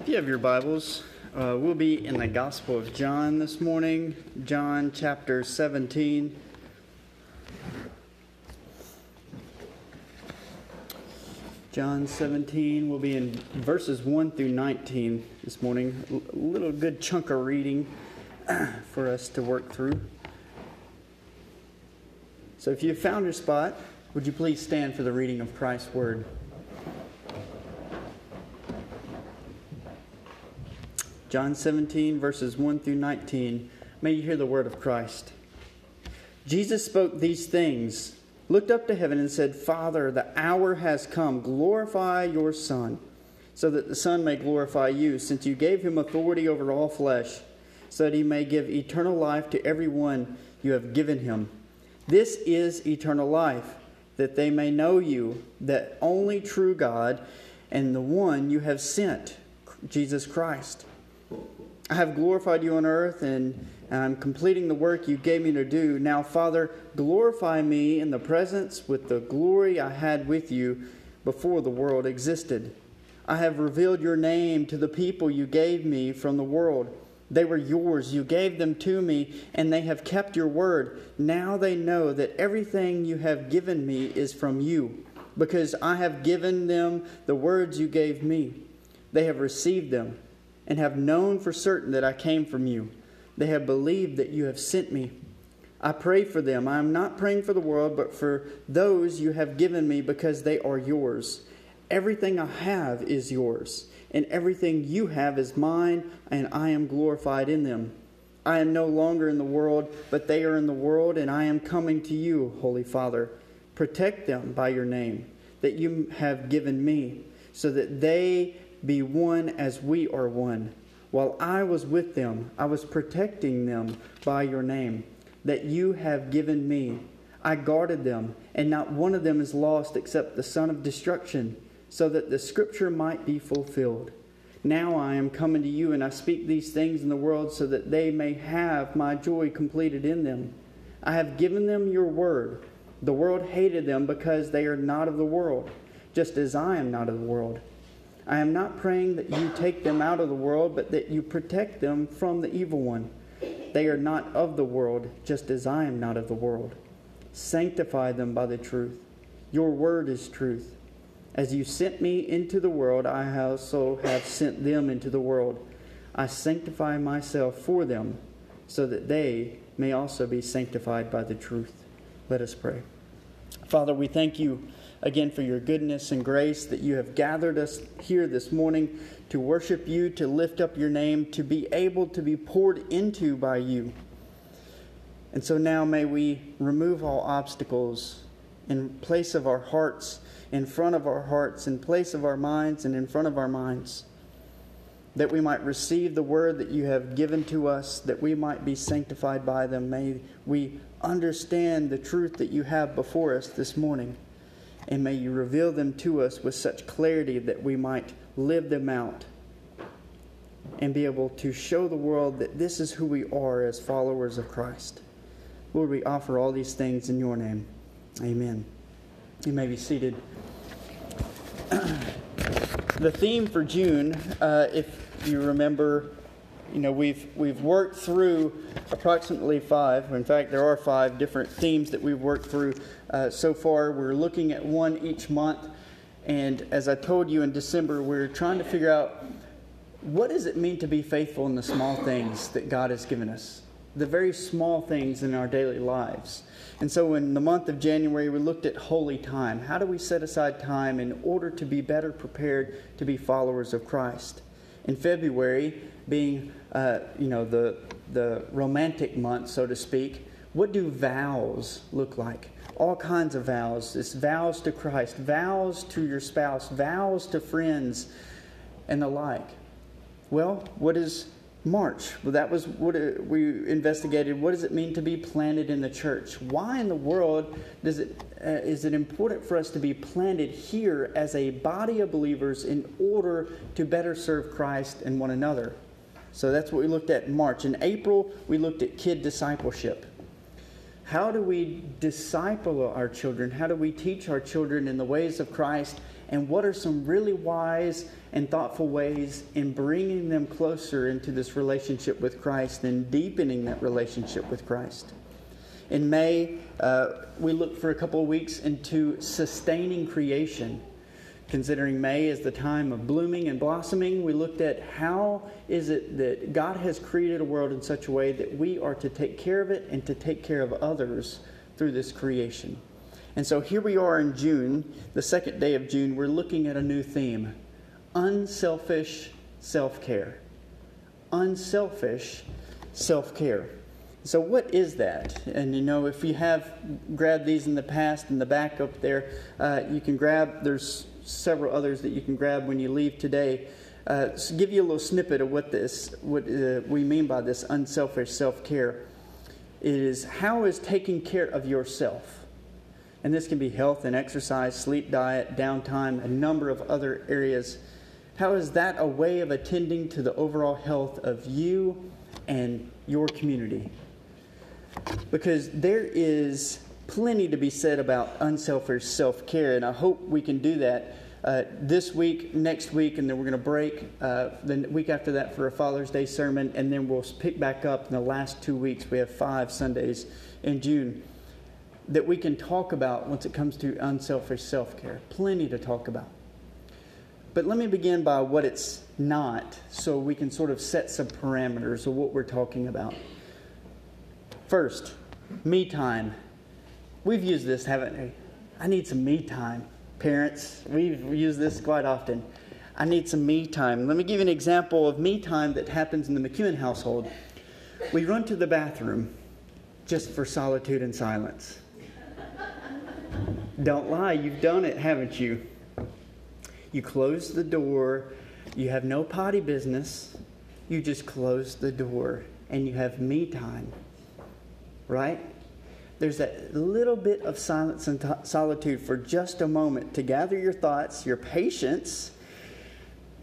If you have your Bibles, uh, we'll be in the Gospel of John this morning, John chapter 17. John 17, we'll be in verses 1 through 19 this morning. A little good chunk of reading for us to work through. So if you've found your spot, would you please stand for the reading of Christ's Word? John 17, verses 1 through 19. May you hear the word of Christ. Jesus spoke these things, looked up to heaven, and said, Father, the hour has come. Glorify your Son, so that the Son may glorify you, since you gave him authority over all flesh, so that he may give eternal life to everyone you have given him. This is eternal life, that they may know you, the only true God, and the one you have sent, Jesus Christ. I have glorified you on earth, and I'm completing the work you gave me to do. Now, Father, glorify me in the presence with the glory I had with you before the world existed. I have revealed your name to the people you gave me from the world. They were yours. You gave them to me, and they have kept your word. Now they know that everything you have given me is from you, because I have given them the words you gave me. They have received them and have known for certain that I came from you. They have believed that you have sent me. I pray for them. I am not praying for the world, but for those you have given me because they are yours. Everything I have is yours, and everything you have is mine, and I am glorified in them. I am no longer in the world, but they are in the world, and I am coming to you, Holy Father. Protect them by your name that you have given me, so that they be one as we are one. While I was with them, I was protecting them by your name that you have given me. I guarded them, and not one of them is lost except the son of destruction, so that the scripture might be fulfilled. Now I am coming to you, and I speak these things in the world so that they may have my joy completed in them. I have given them your word. The world hated them because they are not of the world, just as I am not of the world. I am not praying that you take them out of the world, but that you protect them from the evil one. They are not of the world, just as I am not of the world. Sanctify them by the truth. Your word is truth. As you sent me into the world, I also have sent them into the world. I sanctify myself for them, so that they may also be sanctified by the truth. Let us pray. Father, we thank you again for your goodness and grace that you have gathered us here this morning to worship you, to lift up your name, to be able to be poured into by you. And so now may we remove all obstacles in place of our hearts, in front of our hearts, in place of our minds, and in front of our minds. That we might receive the word that you have given to us, that we might be sanctified by them. May we understand the truth that you have before us this morning and may you reveal them to us with such clarity that we might live them out and be able to show the world that this is who we are as followers of Christ. Lord, we offer all these things in your name. Amen. You may be seated. the theme for June, uh, if you remember, you know, we've, we've worked through approximately five, in fact, there are five different themes that we've worked through uh, so far. We're looking at one each month. And as I told you in December, we're trying to figure out what does it mean to be faithful in the small things that God has given us, the very small things in our daily lives. And so in the month of January, we looked at holy time. How do we set aside time in order to be better prepared to be followers of Christ? In February, being uh, you know the the romantic month, so to speak, what do vows look like? All kinds of vows. It's vows to Christ, vows to your spouse, vows to friends, and the like. Well, what is March? Well, that was what we investigated. What does it mean to be planted in the church? Why in the world does it uh, is it important for us to be planted here as a body of believers in order to better serve Christ and one another? So that's what we looked at in March. In April, we looked at kid discipleship. How do we disciple our children? How do we teach our children in the ways of Christ and what are some really wise and thoughtful ways in bringing them closer into this relationship with Christ and deepening that relationship with Christ. In May, uh, we looked for a couple of weeks into sustaining creation. Considering May as the time of blooming and blossoming, we looked at how is it that God has created a world in such a way that we are to take care of it and to take care of others through this creation. And so here we are in June, the second day of June, we're looking at a new theme unselfish self care. Unselfish self care. So, what is that? And you know, if you have grabbed these in the past in the back up there, uh, you can grab, there's several others that you can grab when you leave today. Uh, so give you a little snippet of what this, what uh, we mean by this unselfish self care. It is how is taking care of yourself and this can be health and exercise, sleep, diet, downtime, a number of other areas. How is that a way of attending to the overall health of you and your community? Because there is plenty to be said about unselfish self care, and I hope we can do that uh, this week, next week, and then we're going to break uh, the week after that for a Father's Day sermon, and then we'll pick back up in the last two weeks. We have five Sundays in June that we can talk about once it comes to unselfish self care. Plenty to talk about. But let me begin by what it's not so we can sort of set some parameters of what we're talking about. First, me time. We've used this, haven't we? I need some me time. Parents, we've used this quite often. I need some me time. Let me give you an example of me time that happens in the McEwen household. We run to the bathroom just for solitude and silence. Don't lie, you've done it, haven't you? You close the door, you have no potty business, you just close the door and you have me time. Right? There's that little bit of silence and t- solitude for just a moment to gather your thoughts, your patience,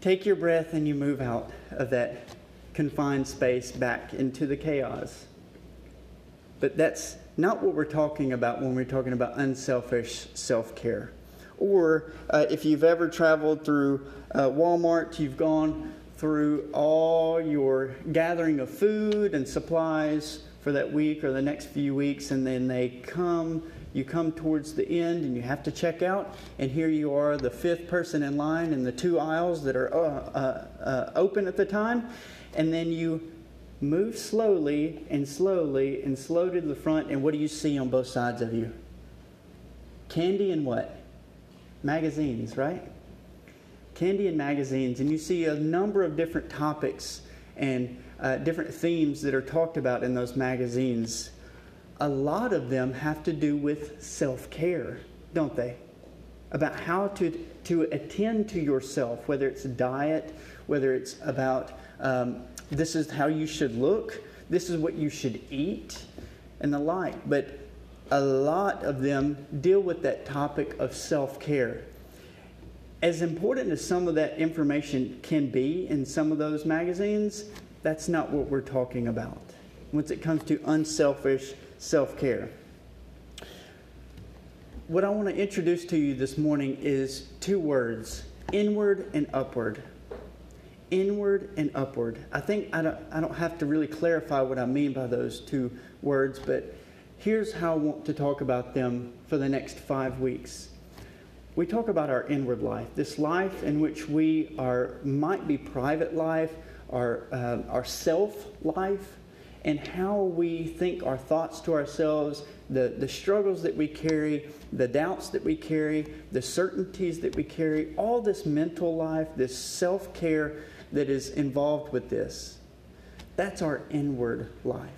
take your breath, and you move out of that confined space back into the chaos. But that's not what we're talking about when we're talking about unselfish self care. Or uh, if you've ever traveled through uh, Walmart, you've gone through all your gathering of food and supplies for that week or the next few weeks, and then they come, you come towards the end and you have to check out, and here you are, the fifth person in line in the two aisles that are uh, uh, uh open at the time, and then you Move slowly and slowly and slow to the front, and what do you see on both sides of you? Candy and what? Magazines, right? Candy and magazines, and you see a number of different topics and uh, different themes that are talked about in those magazines. A lot of them have to do with self care, don't they? About how to, to attend to yourself, whether it's diet, whether it's about um, this is how you should look, this is what you should eat, and the like. But a lot of them deal with that topic of self care. As important as some of that information can be in some of those magazines, that's not what we're talking about once it comes to unselfish self care. What I want to introduce to you this morning is two words inward and upward inward and upward. I think I don't, I don't have to really clarify what I mean by those two words, but here's how I want to talk about them for the next five weeks. We talk about our inward life, this life in which we are, might be private life, our, uh, our self life, and how we think our thoughts to ourselves, the, the struggles that we carry, the doubts that we carry, the certainties that we carry, all this mental life, this self care that is involved with this. That's our inward life.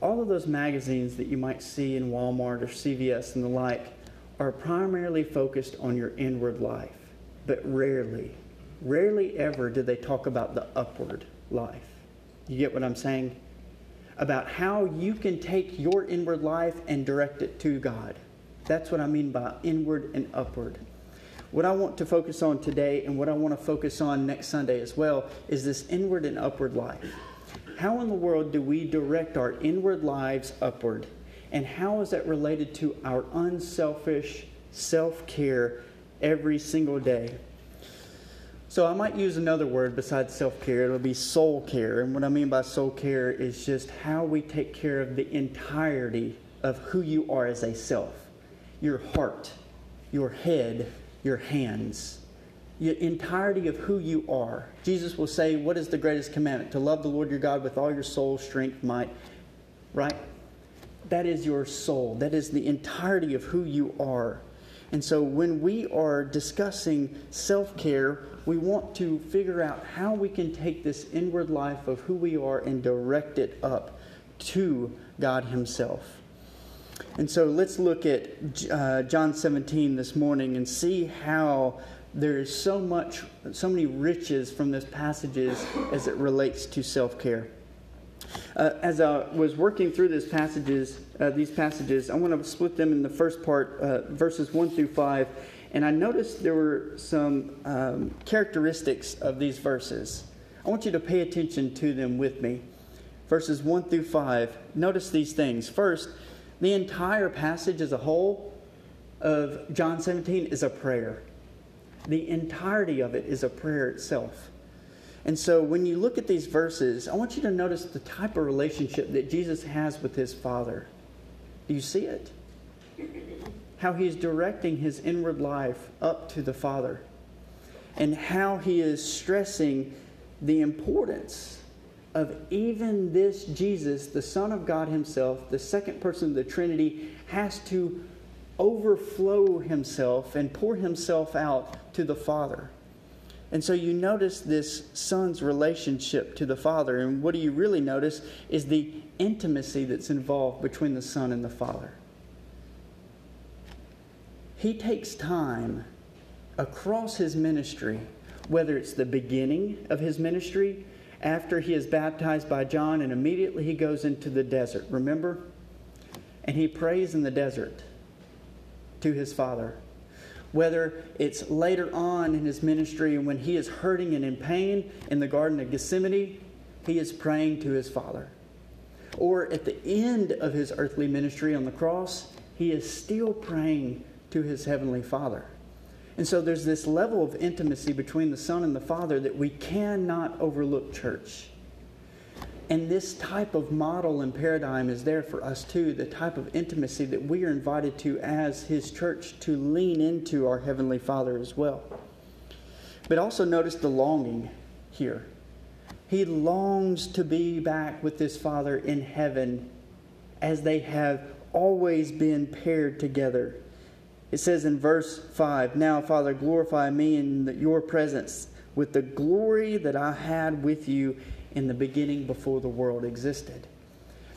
All of those magazines that you might see in Walmart or CVS and the like are primarily focused on your inward life, but rarely, rarely ever do they talk about the upward life. You get what I'm saying? About how you can take your inward life and direct it to God. That's what I mean by inward and upward. What I want to focus on today and what I want to focus on next Sunday as well is this inward and upward life. How in the world do we direct our inward lives upward? And how is that related to our unselfish self care every single day. So I might use another word besides self care. It'll be soul care. And what I mean by soul care is just how we take care of the entirety of who you are as a self your heart, your head, your hands, the entirety of who you are. Jesus will say, What is the greatest commandment? To love the Lord your God with all your soul, strength, might, right? That is your soul. That is the entirety of who you are. And so when we are discussing self care, we want to figure out how we can take this inward life of who we are and direct it up to God Himself. And so let's look at uh, John 17 this morning and see how there is so much, so many riches from this passages as it relates to self care. Uh, as I was working through these passages, uh, these passages, I want to split them in the first part, uh, verses one through five, and I noticed there were some um, characteristics of these verses. I want you to pay attention to them with me. Verses one through five. Notice these things. First, the entire passage as a whole of John 17 is a prayer. The entirety of it is a prayer itself. And so when you look at these verses, I want you to notice the type of relationship that Jesus has with his Father. Do you see it? How he is directing his inward life up to the Father, and how he is stressing the importance of even this Jesus, the Son of God Himself, the second person of the Trinity, has to overflow Himself and pour Himself out to the Father. And so you notice this son's relationship to the father. And what do you really notice is the intimacy that's involved between the son and the father. He takes time across his ministry, whether it's the beginning of his ministry, after he is baptized by John, and immediately he goes into the desert. Remember? And he prays in the desert to his father whether it's later on in his ministry and when he is hurting and in pain in the Garden of Gethsemane, he is praying to his Father. Or at the end of his earthly ministry on the cross, he is still praying to his heavenly Father. And so there's this level of intimacy between the Son and the Father that we cannot overlook, church. And this type of model and paradigm is there for us too, the type of intimacy that we are invited to as His church to lean into our Heavenly Father as well. But also notice the longing here. He longs to be back with His Father in heaven as they have always been paired together. It says in verse 5 Now, Father, glorify me in your presence with the glory that I had with you in the beginning before the world existed.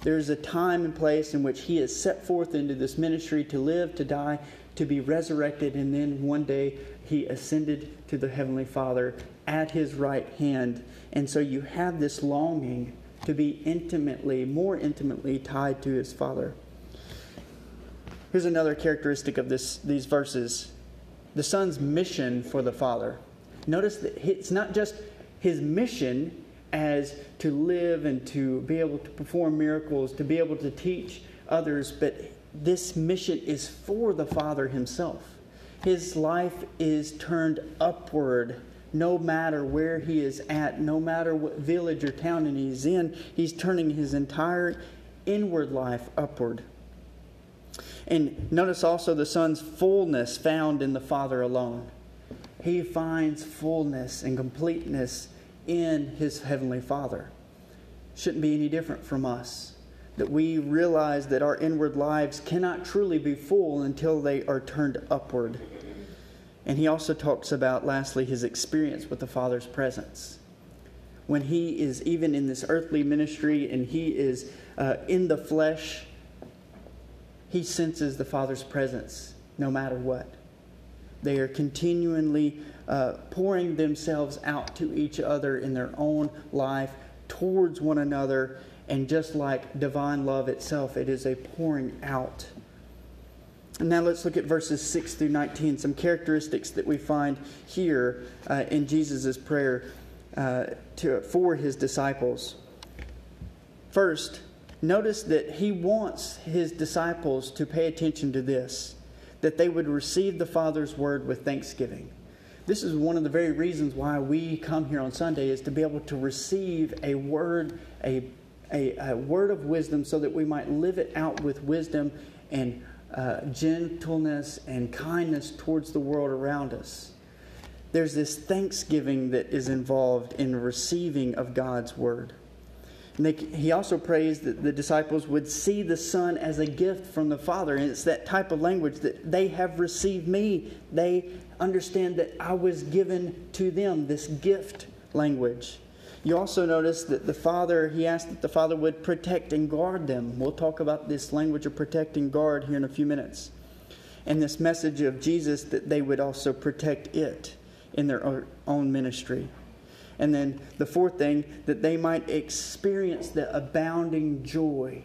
There is a time and place in which he is set forth into this ministry to live, to die, to be resurrected, and then one day he ascended to the Heavenly Father at his right hand. And so you have this longing to be intimately, more intimately tied to his Father. Here's another characteristic of this, these verses the Son's mission for the Father. Notice that it's not just his mission as to live and to be able to perform miracles, to be able to teach others, but this mission is for the Father Himself. His life is turned upward no matter where he is at, no matter what village or town and he's in, he's turning his entire inward life upward. And notice also the Son's fullness found in the Father alone. He finds fullness and completeness in his heavenly Father. Shouldn't be any different from us. That we realize that our inward lives cannot truly be full until they are turned upward. And he also talks about, lastly, his experience with the Father's presence. When he is even in this earthly ministry and he is uh, in the flesh, he senses the Father's presence no matter what. They are continually uh, pouring themselves out to each other in their own life towards one another. And just like divine love itself, it is a pouring out. And now let's look at verses 6 through 19, some characteristics that we find here uh, in Jesus' prayer uh, to, for his disciples. First, notice that he wants his disciples to pay attention to this that they would receive the Father's word with thanksgiving. This is one of the very reasons why we come here on Sunday is to be able to receive a word, a, a, a word of wisdom, so that we might live it out with wisdom and uh, gentleness and kindness towards the world around us. There's this thanksgiving that is involved in receiving of God's word. And they, he also prays that the disciples would see the Son as a gift from the Father. And it's that type of language that they have received me. They understand that I was given to them, this gift language. You also notice that the Father, he asked that the Father would protect and guard them. We'll talk about this language of protect and guard here in a few minutes. And this message of Jesus that they would also protect it in their own ministry. And then the fourth thing, that they might experience the abounding joy.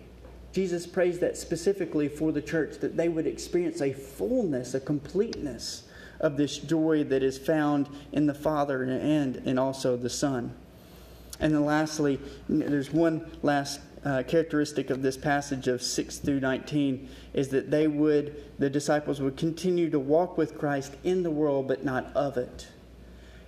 Jesus prays that specifically for the church, that they would experience a fullness, a completeness of this joy that is found in the Father and, and also the Son. And then lastly, there's one last uh, characteristic of this passage of 6 through 19 is that they would, the disciples would continue to walk with Christ in the world, but not of it.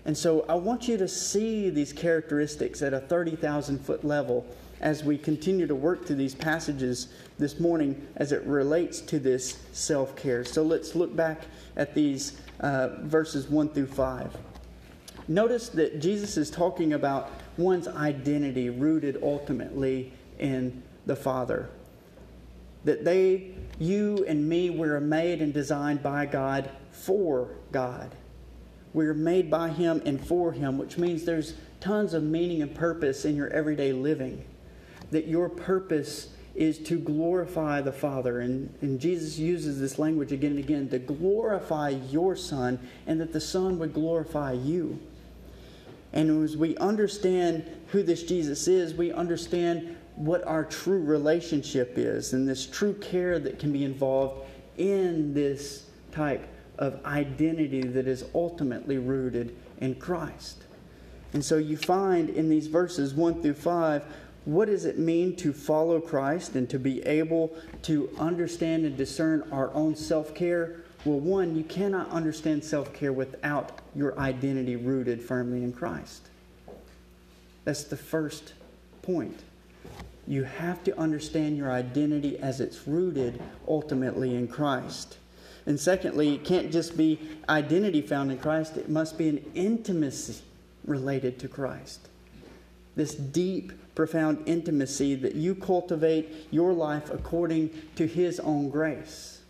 And so I want you to see these characteristics at a 30,000 foot level as we continue to work through these passages this morning as it relates to this self care. So let's look back at these uh, verses 1 through 5. Notice that Jesus is talking about one's identity rooted ultimately in the Father. That they, you and me, were made and designed by God for God. We're made by Him and for Him, which means there's tons of meaning and purpose in your everyday living. That your purpose is to glorify the Father. And, and Jesus uses this language again and again to glorify your Son, and that the Son would glorify you. And as we understand who this Jesus is, we understand what our true relationship is and this true care that can be involved in this type of identity that is ultimately rooted in Christ. And so you find in these verses 1 through 5 what does it mean to follow Christ and to be able to understand and discern our own self care? Well, one, you cannot understand self care without your identity rooted firmly in Christ. That's the first point. You have to understand your identity as it's rooted ultimately in Christ. And secondly, it can't just be identity found in Christ, it must be an intimacy related to Christ. This deep, profound intimacy that you cultivate your life according to His own grace.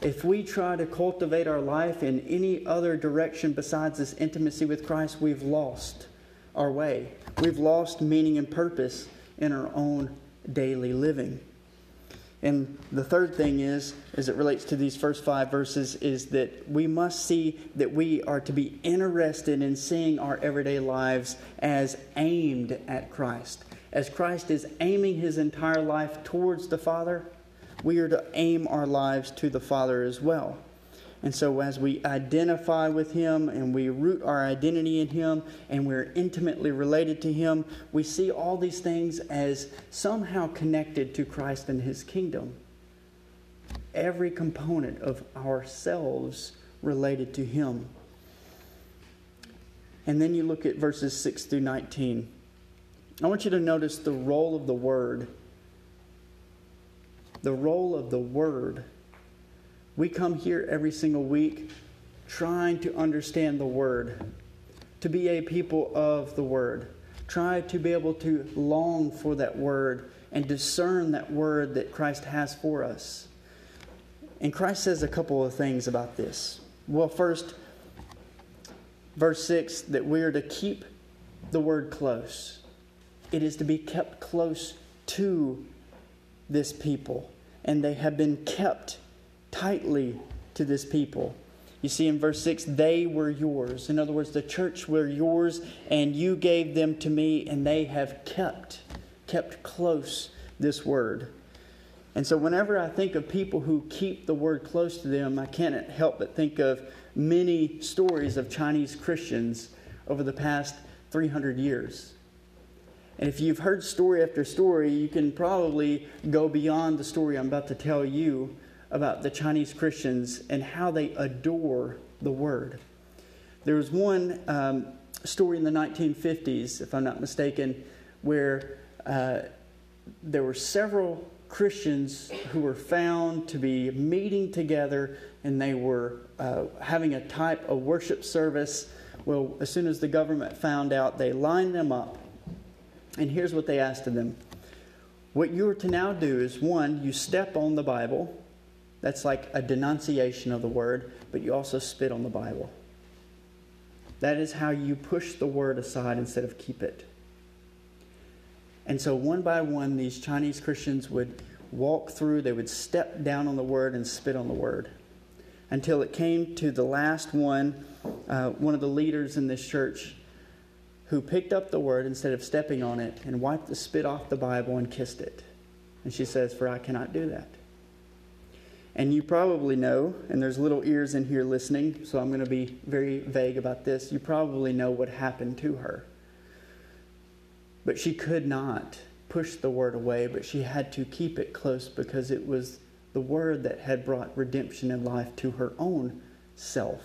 If we try to cultivate our life in any other direction besides this intimacy with Christ, we've lost our way. We've lost meaning and purpose in our own daily living. And the third thing is, as it relates to these first five verses, is that we must see that we are to be interested in seeing our everyday lives as aimed at Christ. As Christ is aiming his entire life towards the Father, we are to aim our lives to the Father as well. And so, as we identify with Him and we root our identity in Him and we're intimately related to Him, we see all these things as somehow connected to Christ and His kingdom. Every component of ourselves related to Him. And then you look at verses 6 through 19. I want you to notice the role of the Word. The role of the Word we come here every single week trying to understand the Word, to be a people of the Word. Try to be able to long for that Word and discern that Word that Christ has for us. And Christ says a couple of things about this. Well, first, verse 6 that we are to keep the Word close, it is to be kept close to this people, and they have been kept tightly to this people. You see in verse 6, they were yours. In other words, the church were yours, and you gave them to me, and they have kept, kept close this word. And so, whenever I think of people who keep the word close to them, I can't help but think of many stories of Chinese Christians over the past 300 years. And if you've heard story after story, you can probably go beyond the story I'm about to tell you about the Chinese Christians and how they adore the Word. There was one um, story in the 1950s, if I'm not mistaken, where uh, there were several Christians who were found to be meeting together and they were uh, having a type of worship service. Well, as soon as the government found out, they lined them up. And here's what they asked of them What you are to now do is one, you step on the Bible. That's like a denunciation of the word, but you also spit on the Bible. That is how you push the word aside instead of keep it. And so, one by one, these Chinese Christians would walk through, they would step down on the word and spit on the word. Until it came to the last one, uh, one of the leaders in this church, who picked up the word instead of stepping on it and wiped the spit off the Bible and kissed it. And she says, For I cannot do that. And you probably know, and there's little ears in here listening, so I'm going to be very vague about this. You probably know what happened to her. But she could not push the word away, but she had to keep it close because it was the word that had brought redemption and life to her own self.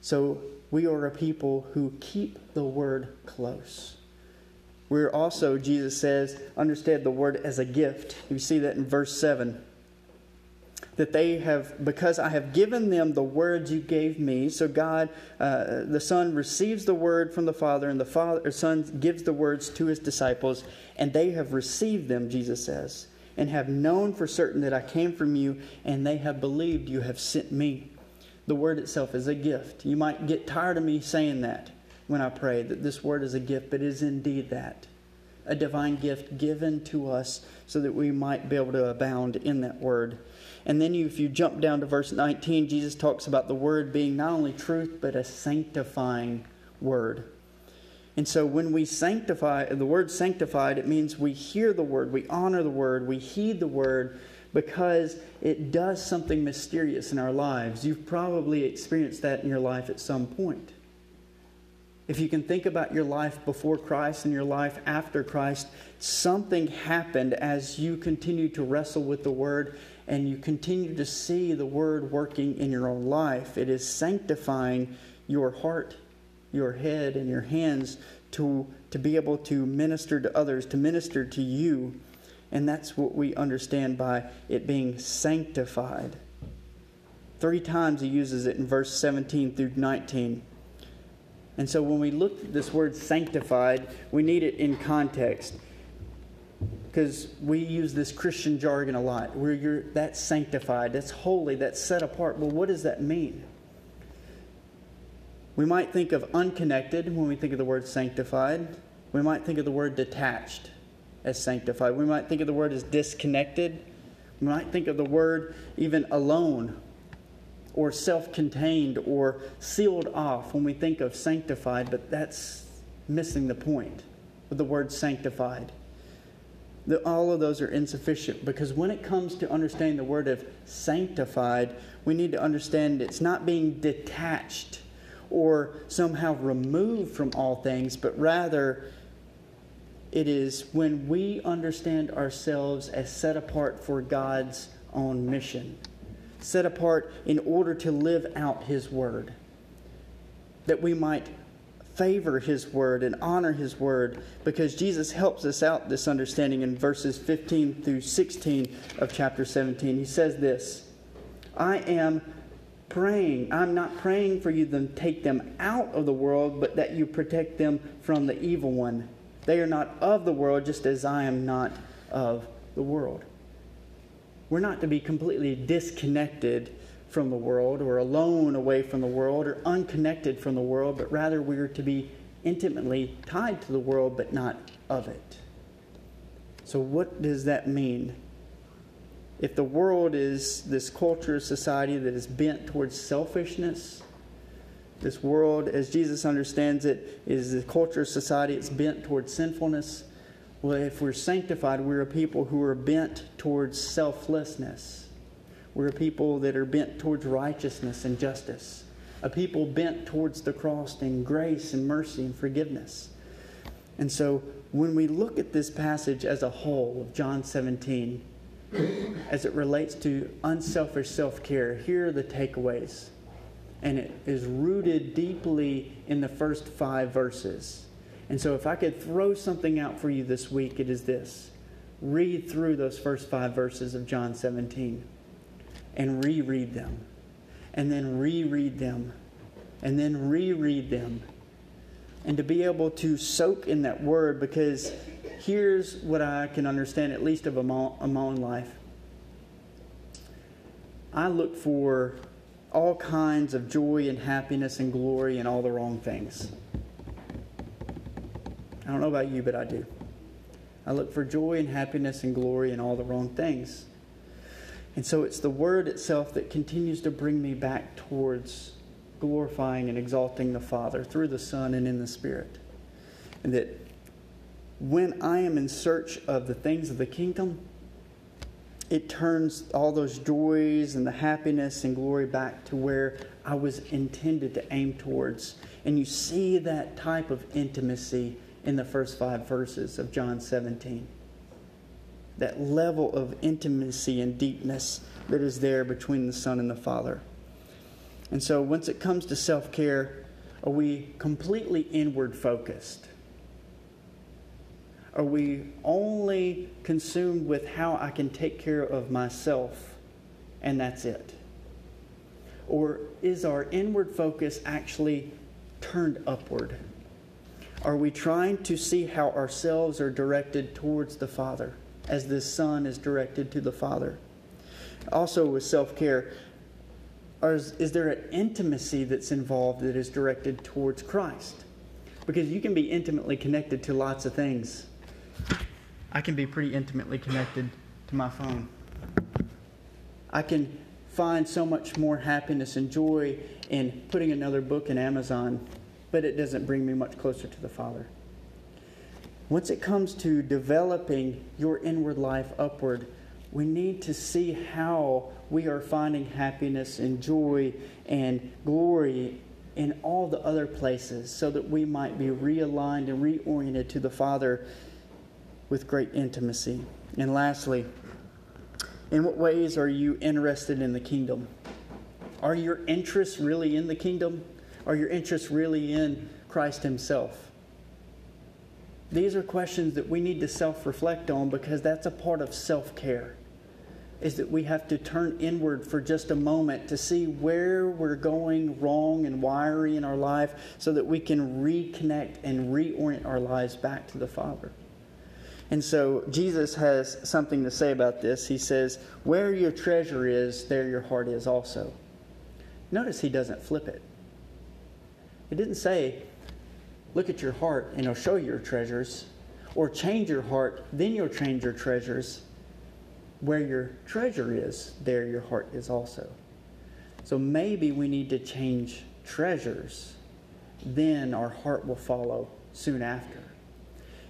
So we are a people who keep the word close. We're also, Jesus says, understand the word as a gift. You see that in verse 7 that they have, because I have given them the words you gave me. So God, uh, the Son receives the word from the Father, and the Father, Son gives the words to his disciples, and they have received them, Jesus says, and have known for certain that I came from you, and they have believed you have sent me. The word itself is a gift. You might get tired of me saying that when I pray, that this word is a gift, but it is indeed that. A divine gift given to us so that we might be able to abound in that word. And then you, if you jump down to verse 19, Jesus talks about the word being not only truth, but a sanctifying word. And so when we sanctify, the word sanctified, it means we hear the word, we honor the word, we heed the word because it does something mysterious in our lives. You've probably experienced that in your life at some point. If you can think about your life before Christ and your life after Christ, something happened as you continue to wrestle with the Word and you continue to see the Word working in your own life. It is sanctifying your heart, your head, and your hands to, to be able to minister to others, to minister to you. And that's what we understand by it being sanctified. Three times he uses it in verse 17 through 19. And so when we look at this word sanctified, we need it in context because we use this Christian jargon a lot where you're that's sanctified, that's holy, that's set apart. Well, what does that mean? We might think of unconnected when we think of the word sanctified. We might think of the word detached as sanctified. We might think of the word as disconnected. We might think of the word even alone or self contained or sealed off when we think of sanctified, but that's missing the point with the word sanctified all of those are insufficient. Because when it comes to understanding the word of sanctified, we need to understand it's not being detached or somehow removed from all things, but rather it is when we understand ourselves as set apart for God's own mission, set apart in order to live out His word, that we might favor his word and honor his word because Jesus helps us out this understanding in verses 15 through 16 of chapter 17. He says this I am praying. I'm not praying for you to take them out of the world, but that you protect them from the evil one. They are not of the world, just as I am not of the world. We're not to be completely disconnected from the world or alone away from the world or unconnected from the world, but rather we are to be intimately tied to the world but not of it. So, what does that mean? If the world is this culture, society that is bent towards selfishness, this world, as Jesus understands it, is the culture, society, it's bent towards sinfulness. Well, if we're sanctified, we're a people who are bent towards selflessness we're a people that are bent towards righteousness and justice, a people bent towards the cross and grace and mercy and forgiveness. And so when we look at this passage as a whole of John 17, as it relates to unselfish self care, here are the takeaways. And it is rooted deeply in the first five verses. And so, if I could throw something out for you this week, it is this read through those first five verses of John 17 and reread them, and then reread them, and then reread them. And to be able to soak in that word, because here's what I can understand, at least of my, my own life. I look for all kinds of joy and happiness and glory and all the wrong things. I don't know about you, but I do. I look for joy and happiness and glory and all the wrong things. And so it's the word itself that continues to bring me back towards glorifying and exalting the Father through the Son and in the Spirit. And that when I am in search of the things of the kingdom, it turns all those joys and the happiness and glory back to where I was intended to aim towards. And you see that type of intimacy in the first five verses of John 17. That level of intimacy and deepness that is there between the Son and the Father. And so, once it comes to self care, are we completely inward focused? Are we only consumed with how I can take care of myself and that's it? Or is our inward focus actually turned upward? Are we trying to see how ourselves are directed towards the Father as the Son is directed to the Father? Also, with self care, is, is there an intimacy that's involved that is directed towards Christ? Because you can be intimately connected to lots of things I can be pretty intimately connected to my phone. I can find so much more happiness and joy in putting another book in Amazon, but it doesn't bring me much closer to the Father. Once it comes to developing your inward life upward, we need to see how we are finding happiness and joy and glory in all the other places so that we might be realigned and reoriented to the Father with great intimacy. And lastly, in what ways are you interested in the kingdom? Are your interests really in the kingdom? Are your interests really in Christ Himself? These are questions that we need to self reflect on because that's a part of self care. Is that we have to turn inward for just a moment to see where we're going wrong and wiry in our life so that we can reconnect and reorient our lives back to the Father. And so Jesus has something to say about this. He says, Where your treasure is, there your heart is also. Notice he doesn't flip it. He didn't say, Look at your heart and it'll show you your treasures, or change your heart, then you'll change your treasures. Where your treasure is, there your heart is also. So maybe we need to change treasures, then our heart will follow soon after.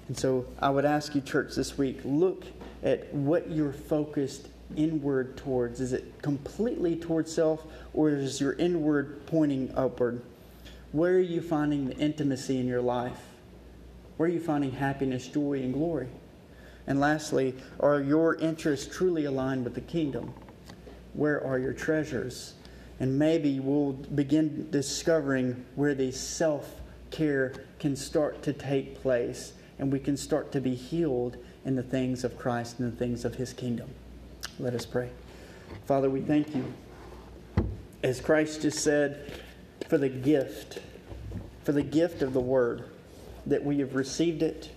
And so I would ask you, church, this week look at what you're focused inward towards. Is it completely towards self, or is your inward pointing upward? Where are you finding the intimacy in your life? Where are you finding happiness, joy, and glory? And lastly, are your interests truly aligned with the kingdom? Where are your treasures? And maybe we'll begin discovering where the self care can start to take place and we can start to be healed in the things of Christ and the things of His kingdom. Let us pray. Father, we thank you. As Christ just said, for the gift, for the gift of the Word, that we have received it.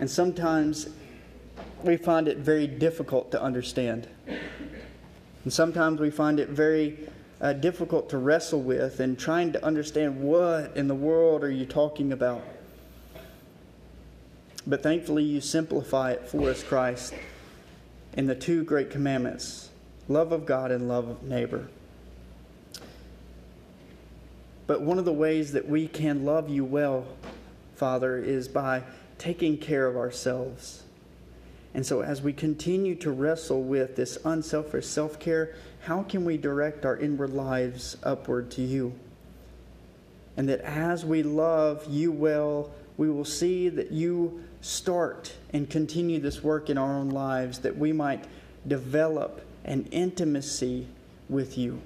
And sometimes we find it very difficult to understand. And sometimes we find it very uh, difficult to wrestle with and trying to understand what in the world are you talking about. But thankfully, you simplify it for us, Christ, in the two great commandments love of God and love of neighbor. But one of the ways that we can love you well, Father, is by taking care of ourselves. And so, as we continue to wrestle with this unselfish self care, how can we direct our inward lives upward to you? And that as we love you well, we will see that you start and continue this work in our own lives, that we might develop an intimacy with you.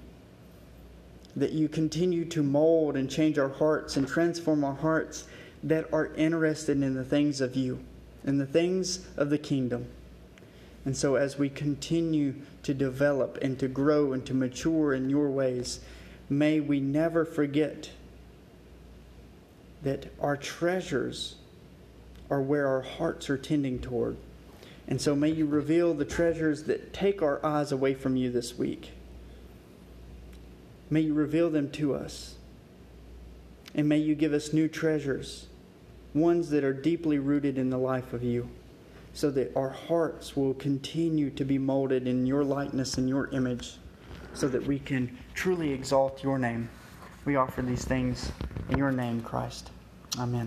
That you continue to mold and change our hearts and transform our hearts that are interested in the things of you, in the things of the kingdom. And so, as we continue to develop and to grow and to mature in your ways, may we never forget that our treasures are where our hearts are tending toward. And so, may you reveal the treasures that take our eyes away from you this week. May you reveal them to us. And may you give us new treasures, ones that are deeply rooted in the life of you so that our hearts will continue to be molded in your likeness and your image, so that we can truly exalt your name. We offer these things in your name, Christ. Amen.